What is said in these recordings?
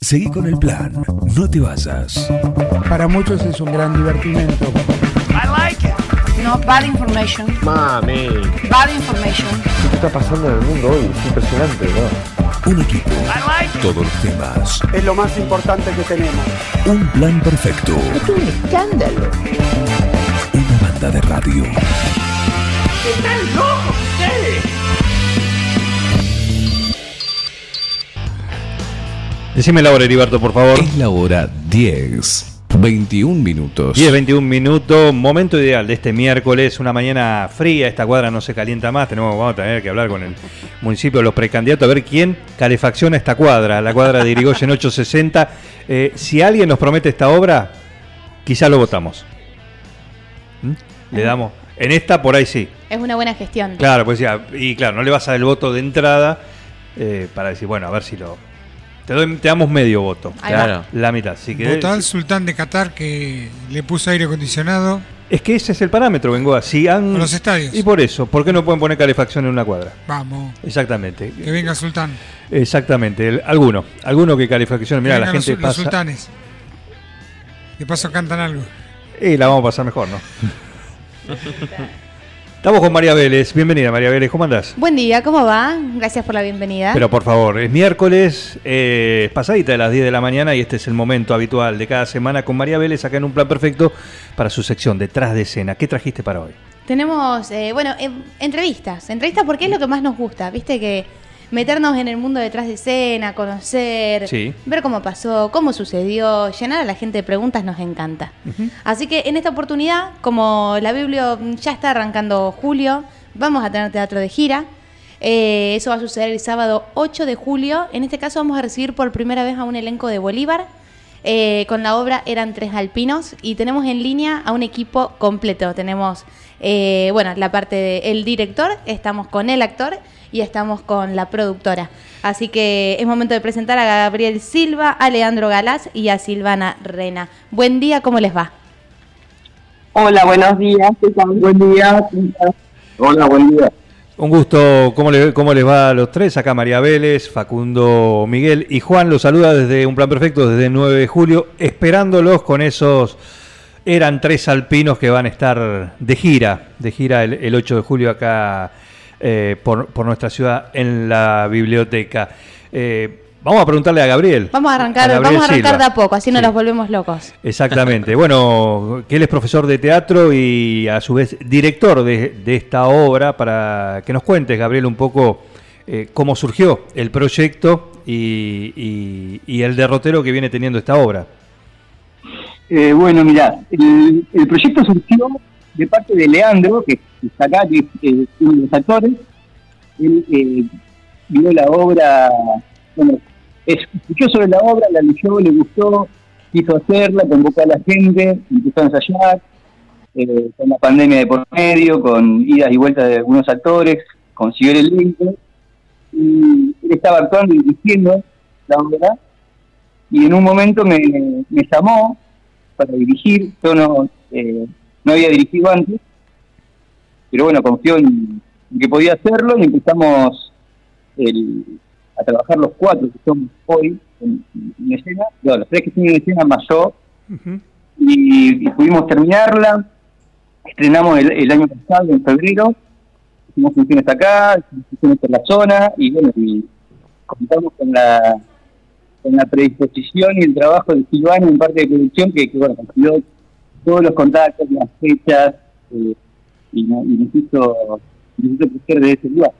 Seguí con el plan, no te vayas. Para muchos es un gran divertimento. No, bad information. Mami. Bad information. ¿Qué está pasando en el mundo hoy? Es impresionante, ¿no? Un equipo, todos los temas, Es lo más importante que tenemos. un plan perfecto, Es un escándalo. una banda de radio. Decime la hora, Heriberto, por favor. Es la hora 10, 21 minutos. 10, 21 minutos, momento ideal de este miércoles, una mañana fría, esta cuadra no se calienta más, tenemos, vamos a tener que hablar con el municipio, los precandidatos, a ver quién calefacciona esta cuadra, la cuadra de Irigoyen 860. Eh, si alguien nos promete esta obra, quizá lo votamos. ¿Mm? Le damos, en esta por ahí sí, Es una buena gestión. claro, pues ya, y claro, no le vas a dar el voto de entrada eh, para decir, bueno, a ver si lo... Te, doy- te damos medio voto, claro, la mitad. Si Votó al sultán de Qatar que le puso aire acondicionado Es que ese es el parámetro, Bengoa. Si han... a los estadios. Y por eso, ¿por qué no pueden poner calefacción en una cuadra? Vamos, Exactamente. que venga sultán. Exactamente. El- alguno. Alguno que calefacción. Que Mira, la los, gente los pasa. sultanes. De paso cantan algo. Y la vamos a pasar mejor, ¿no? Estamos con María Vélez. Bienvenida, María Vélez. ¿Cómo andás? Buen día, ¿cómo va? Gracias por la bienvenida. Pero por favor, es miércoles, eh, es pasadita de las 10 de la mañana y este es el momento habitual de cada semana con María Vélez acá en un plan perfecto para su sección Detrás de escena. ¿Qué trajiste para hoy? Tenemos, eh, bueno, eh, entrevistas. Entrevistas porque es lo que más nos gusta, ¿viste? Que meternos en el mundo detrás de escena, conocer, Sí. ver cómo pasó, cómo sucedió, llenar a la gente de preguntas nos encanta. Así que en esta oportunidad, como la Biblia ya está arrancando julio, vamos a tener teatro de gira. Eh, eso va a suceder el sábado 8 de julio. En este caso vamos a recibir por primera vez a un elenco de Bolívar. Eh, con la obra eran tres alpinos y tenemos en línea a un equipo completo. Tenemos, eh, bueno, la parte del director, estamos con el actor y estamos con la productora. Así que es momento de presentar a Gabriel Silva, a Leandro Galás y a Silvana Rena. Buen día, ¿cómo les va? Hola, buenos días. ¿Qué tal? Buen día. Hola, buen día. Un gusto, ¿cómo, le- ¿cómo les va a los tres? Acá María Vélez, Facundo Miguel y Juan los saluda desde Un Plan Perfecto, desde el 9 de julio, esperándolos con esos... Eran tres alpinos que van a estar de gira, de gira el, el 8 de julio acá eh, por, por nuestra ciudad en la biblioteca. Eh, vamos a preguntarle a Gabriel. Vamos a arrancar, vamos a arrancar Silva. de a poco, así no Sí. nos volvemos locos. Exactamente. Bueno, que él es profesor de teatro y a su vez director de, de esta obra, para que nos cuentes, Gabriel, un poco eh, cómo surgió el proyecto y, y- y el derrotero que viene teniendo esta obra. Eh, bueno, mira, el, el proyecto surgió de parte de Leandro, que está acá, que es eh, uno de los actores. Él eh, vio la obra, bueno, escuchó sobre la obra, la leyó, le gustó, quiso hacerla, convocó a la gente, empezó a ensayar, eh, con la pandemia de por medio, con idas y vueltas de algunos actores, consiguió el elenco, y él estaba actuando y dirigiendo la obra, y en un momento me, llamó para dirigir, yo no, eh, no había dirigido antes, pero bueno, confió en que podía hacerlo y empezamos el- a trabajar los cuatro que somos hoy en, en escena, no, los tres que están en escena más yo, y, y pudimos terminarla, estrenamos el, el año pasado, en febrero, hicimos funciones acá, hicimos funciones en la zona, y bueno, y contamos con la con la predisposición y el trabajo de Silvano en parte de producción que, que, bueno, consiguió todos los contactos, las fechas eh, y, no- y nos hizo, nos hizo crecer de ese lugar.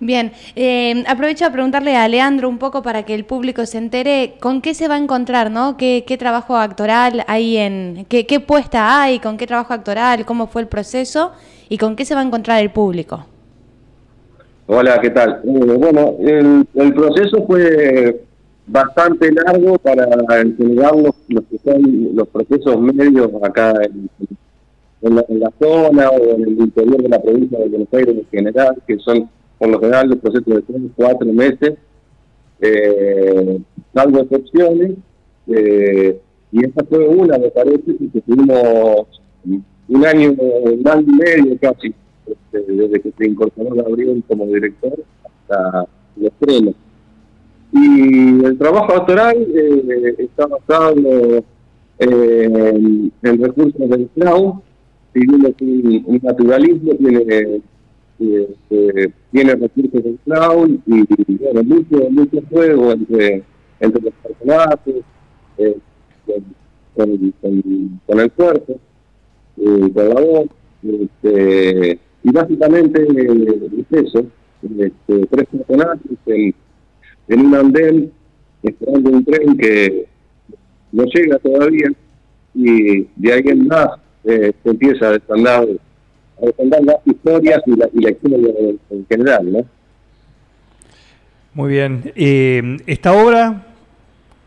Bien, eh, aprovecho a preguntarle a Leandro un poco para que el público se entere con qué se va a encontrar, ¿no? ¿Qué, trabajo actoral hay en, qué, qué puesta hay, con qué trabajo actoral, cómo fue el proceso y con qué se va a encontrar el público. Hola, ¿qué tal? Eh, bueno, el, el proceso fue bastante largo para generar los, los procesos medios acá en la, en la zona o en el interior de la provincia de Buenos Aires en general, que son por lo general los procesos de tres, cuatro meses, eh, salvo excepciones, eh, y esta fue una, me parece, que tuvimos un año, un año y medio casi, este, desde que se incorporó Gabriel como director hasta el estreno. Y el trabajo actoral eh, está basado eh, en recursos del clown, si bien es un, un naturalismo, tiene, eh, tiene recursos del clown y, bueno, mucho, mucho juego entre, entre los personajes, eh, con, el cuerpo, eh, con la voz, este, y básicamente eh, es eso, este, tres personajes en, en un andén esperando un tren que no llega todavía y de ahí en más eh, se empieza a desandar, a desandar las historias y la, y la en, en general, ¿no? Muy bien. Eh, esta obra,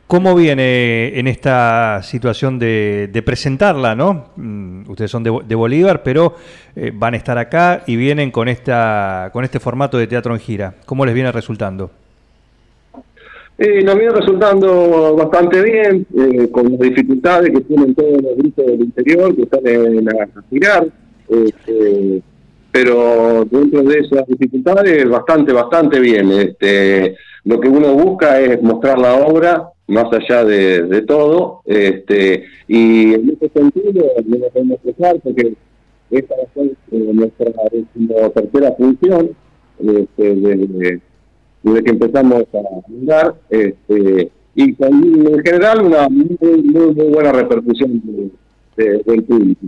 ¿cómo viene en esta situación de, de presentarla, no? Mm, Ustedes son de, de Bolívar, pero eh, van a estar acá y vienen con esta con este formato de teatro en gira. ¿Cómo les viene resultando? Eh, nos viene resultando bastante bien, eh, con las dificultades que tienen todos los grupos del interior que salen a, a girar, este, pero dentro de esas dificultades bastante, bastante bien. Este, lo que uno busca es mostrar la obra más allá de, todo, este, y en ese sentido no nos podemos quejar porque esta ser eh, nuestra tercera función este, desde, que empezamos a andar, este, y en general una muy, muy, muy buena repercusión de- del público.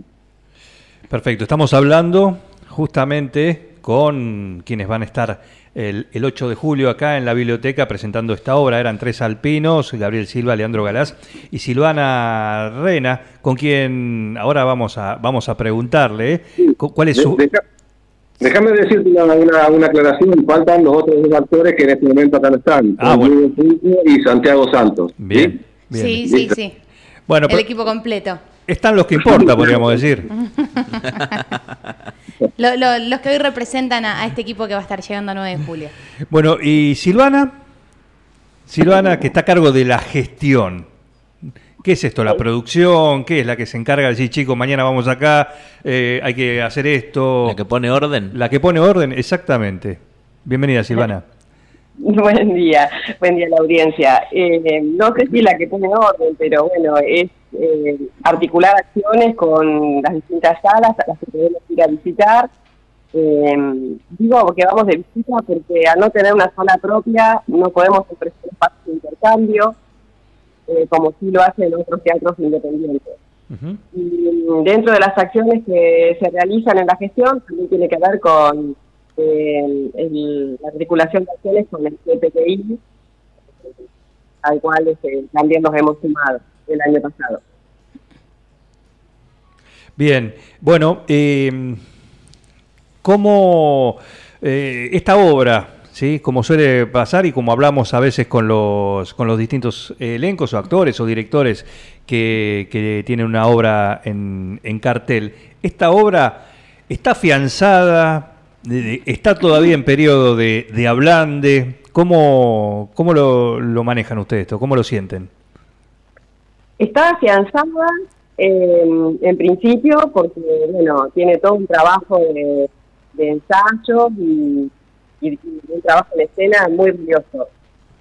Perfecto, estamos hablando justamente con quienes van a estar el, el 8 de julio acá en la biblioteca presentando esta obra. Eran tres alpinos, Gabriel Silva, Leandro Galás y Silvana Rena, con quien ahora vamos a, vamos a preguntarle ¿eh? cu- cuál es su... Déjame decirte una, una, una aclaración, faltan los otros dos actores que en este momento acá no están, Ah, bueno. Y Santiago Santos. ¿sí? Bien, bien. Sí, sí, sí. Bueno, El pero equipo completo. están los que importa, podríamos decir. Lo- lo- los que hoy representan a, a este equipo que va a estar llegando a 9 de julio. Bueno, y Silvana, Silvana que está a cargo de la gestión. ¿Qué es esto? ¿La producción? ¿Qué es la que se encarga de decir, chicos, mañana vamos acá, eh, hay que hacer esto? La que pone orden. La que pone orden, exactamente. Bienvenida, Silvana. Buen día, buen día a la audiencia. Eh, no sé si la que pone orden, pero bueno, es eh, articular acciones con las distintas salas a las que podemos ir a visitar. Eh, digo que vamos de visita porque al no tener una sala propia no podemos ofrecer espacios de intercambio, eh, como sí lo hacen otros teatros independientes. Y dentro de las acciones que se realizan en la gestión también tiene que ver con eh, el- la articulación de acciones con el CPTI, al cual este, también nos hemos sumado el año pasado. Bien, bueno, eh, ¿cómo eh, esta obra, ¿sí? como suele pasar y como hablamos a veces con los, con los distintos elencos o actores o directores que, que tienen una obra en, en cartel, esta obra está afianzada, está todavía en periodo de, de ¿cómo, cómo lo, lo manejan ustedes esto? ¿Cómo lo sienten? Está afianzada eh, en principio porque, bueno, tiene todo un trabajo de, de ensayos y, un trabajo en escena muy valioso.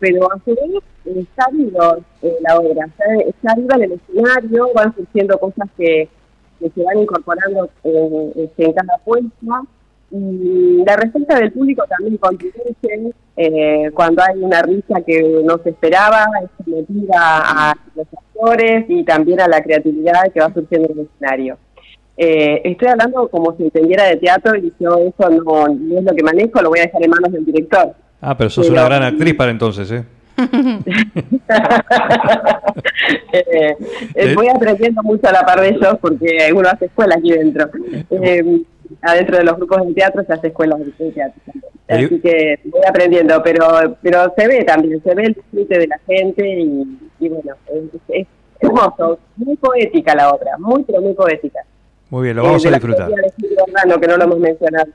Pero a su vez está vivo eh, la obra, está, está viva en el escenario, van surgiendo cosas que, se van incorporando en cada puesta. Y la respuesta del público también contribuye eh, cuando hay una risa que no se esperaba, es metida a los actores y también a la creatividad que va surgiendo en el escenario. Eh, estoy hablando como si entendiera de teatro y yo eso no, no es lo que manejo, lo voy a dejar en manos del director. Ah, pero sos Pero- una gran actriz para entonces, ¿eh? Eh, eh, voy aprendiendo mucho a la par de ellos porque uno hace escuela aquí dentro. Eh, adentro de los grupos de teatro se hace escuela de teatro Así que voy aprendiendo, pero pero se ve también, se ve el disfrute de la gente y, y bueno, es, es hermoso, muy poética la obra, muy pero muy poética. Muy bien, lo Eh, vamos de a disfrutar. Orlando, que no lo hemos mencionado.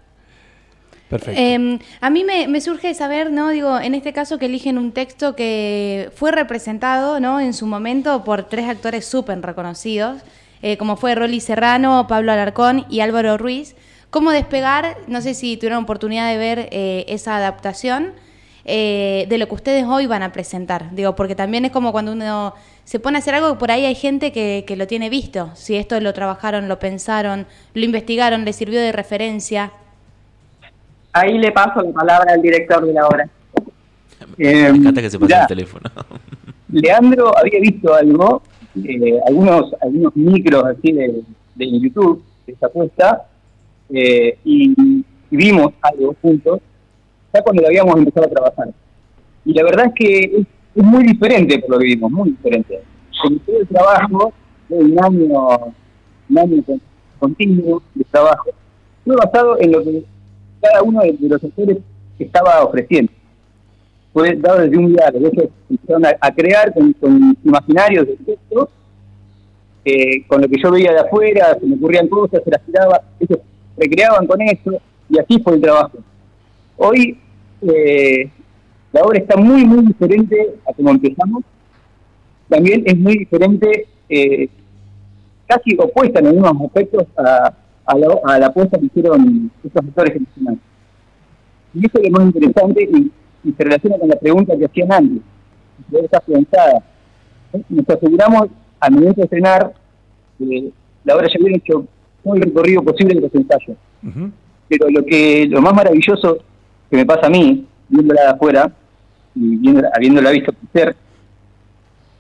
Perfecto. Eh, a mí me, me surge saber, ¿no? Digo, en este caso que eligen un texto que fue representado, ¿no? En su momento por tres actores súper reconocidos, eh, como fue Rolly Serrano, Pablo Alarcón y Álvaro Ruiz. ¿Cómo despegar? No sé si tuvieron oportunidad de ver eh, esa adaptación. eh, de lo que ustedes hoy van a presentar. Digo, porque también es como cuando uno se pone a hacer algo, por ahí hay gente que, que lo tiene visto. Si esto lo trabajaron, lo pensaron, lo investigaron, le sirvió de referencia. Ahí le paso la palabra al director de la obra. Me encanta que se pase mirá, el teléfono. Leandro había visto algo, eh, algunos, algunos micros así de, de YouTube, de esa apuesta, eh, y, vimos algo juntos, ya cuando lo habíamos empezado a trabajar. Y la verdad es que es, muy diferente por lo que vimos, muy diferente. Todo el trabajo, de un año, un año con- continuo de trabajo, fue basado en lo que cada uno de, de los actores estaba ofreciendo fue dado desde un diálogo. Ellos empezaron a, crear con, imaginarios de texto, con lo que yo veía de afuera, se me ocurrían cosas, se las tiraba, ellos recreaban con eso, y así fue el trabajo. Hoy eh, la obra está muy, muy diferente a como empezamos. También es muy diferente, eh, casi opuesta en algunos aspectos a, la, apuesta que hicieron estos actores profesionales. Y eso es lo más interesante y, y se relaciona con la pregunta que hacían antes. Está pensada. ¿Eh? Nos aseguramos al momento de estrenar que la obra ya hubiera hecho todo el recorrido posible de los ensayos. Pero lo que lo más maravilloso que me pasa a mí, viéndola de afuera y viéndola, habiéndola visto crecer,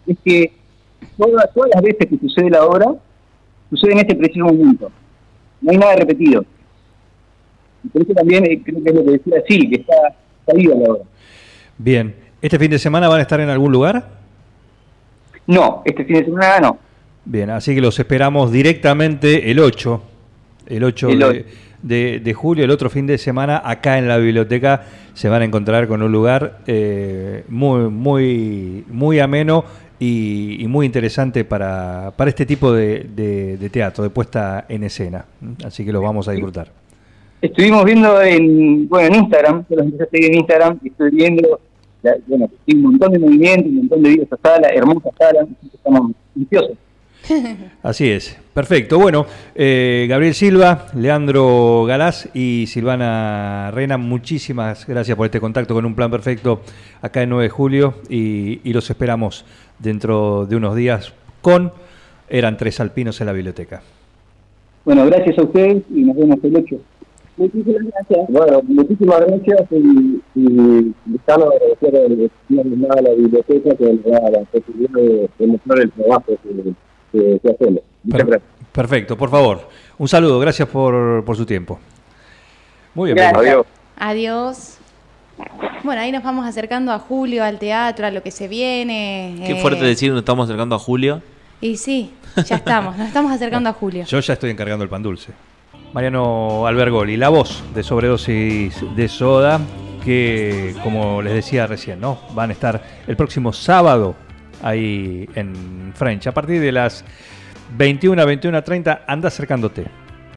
es que todas, todas las veces que sucede la obra, sucede en este preciso momento. No hay nada repetido. Y por eso también eh, creo que es lo que decía, sí, que está, la. Bien. ¿Este fin de semana van a estar en algún lugar? No, este fin de semana no. Bien, así que los esperamos directamente el 8, el 8 El de, ocho. de- de julio, el otro fin de semana, acá en la biblioteca se van a encontrar con un lugar eh, muy, muy, muy ameno y, y muy interesante para, para este tipo de, de- de teatro, de puesta en escena. Así que lo vamos a disfrutar. Estuvimos viendo en, bueno, en Instagram, yo los empecé a seguir en Instagram, y estoy viendo, la- bueno, hay un montón de movimiento, un montón de vida esta sala, hermosa sala, estamos ansiosos. Así es, perfecto. Bueno, eh, Gabriel Silva, Leandro Galás y Silvana Rena, muchísimas gracias por este contacto con un plan perfecto acá en 9 de julio y, y los esperamos dentro de unos días con Eran Tres Alpinos en la biblioteca. Bueno, gracias a ustedes y nos vemos el 8. Muchísimas gracias. Bueno, muchísimas gracias y, y estamos agradecer a la biblioteca que nos da la posibilidad de, de mostrar el trabajo que, que, que hacemos. Muchas Per- gracias. perfecto, por favor. Un saludo, gracias por, por su tiempo. Muy bien, Gracias. Pedro. Adiós. Bueno, ahí nos vamos acercando a Julio, al teatro, a lo que se viene. Qué eh, fuerte decir, nos estamos acercando a Julio. Y sí, ya estamos, nos estamos acercando a Julio. Yo ya estoy encargando el pan dulce. Mariano Albergoli, la voz de sobredosis de soda, que como les decía recién, ¿no? Van a estar el próximo sábado ahí en French. A partir de las 21 a 21 a 30, anda acercándote.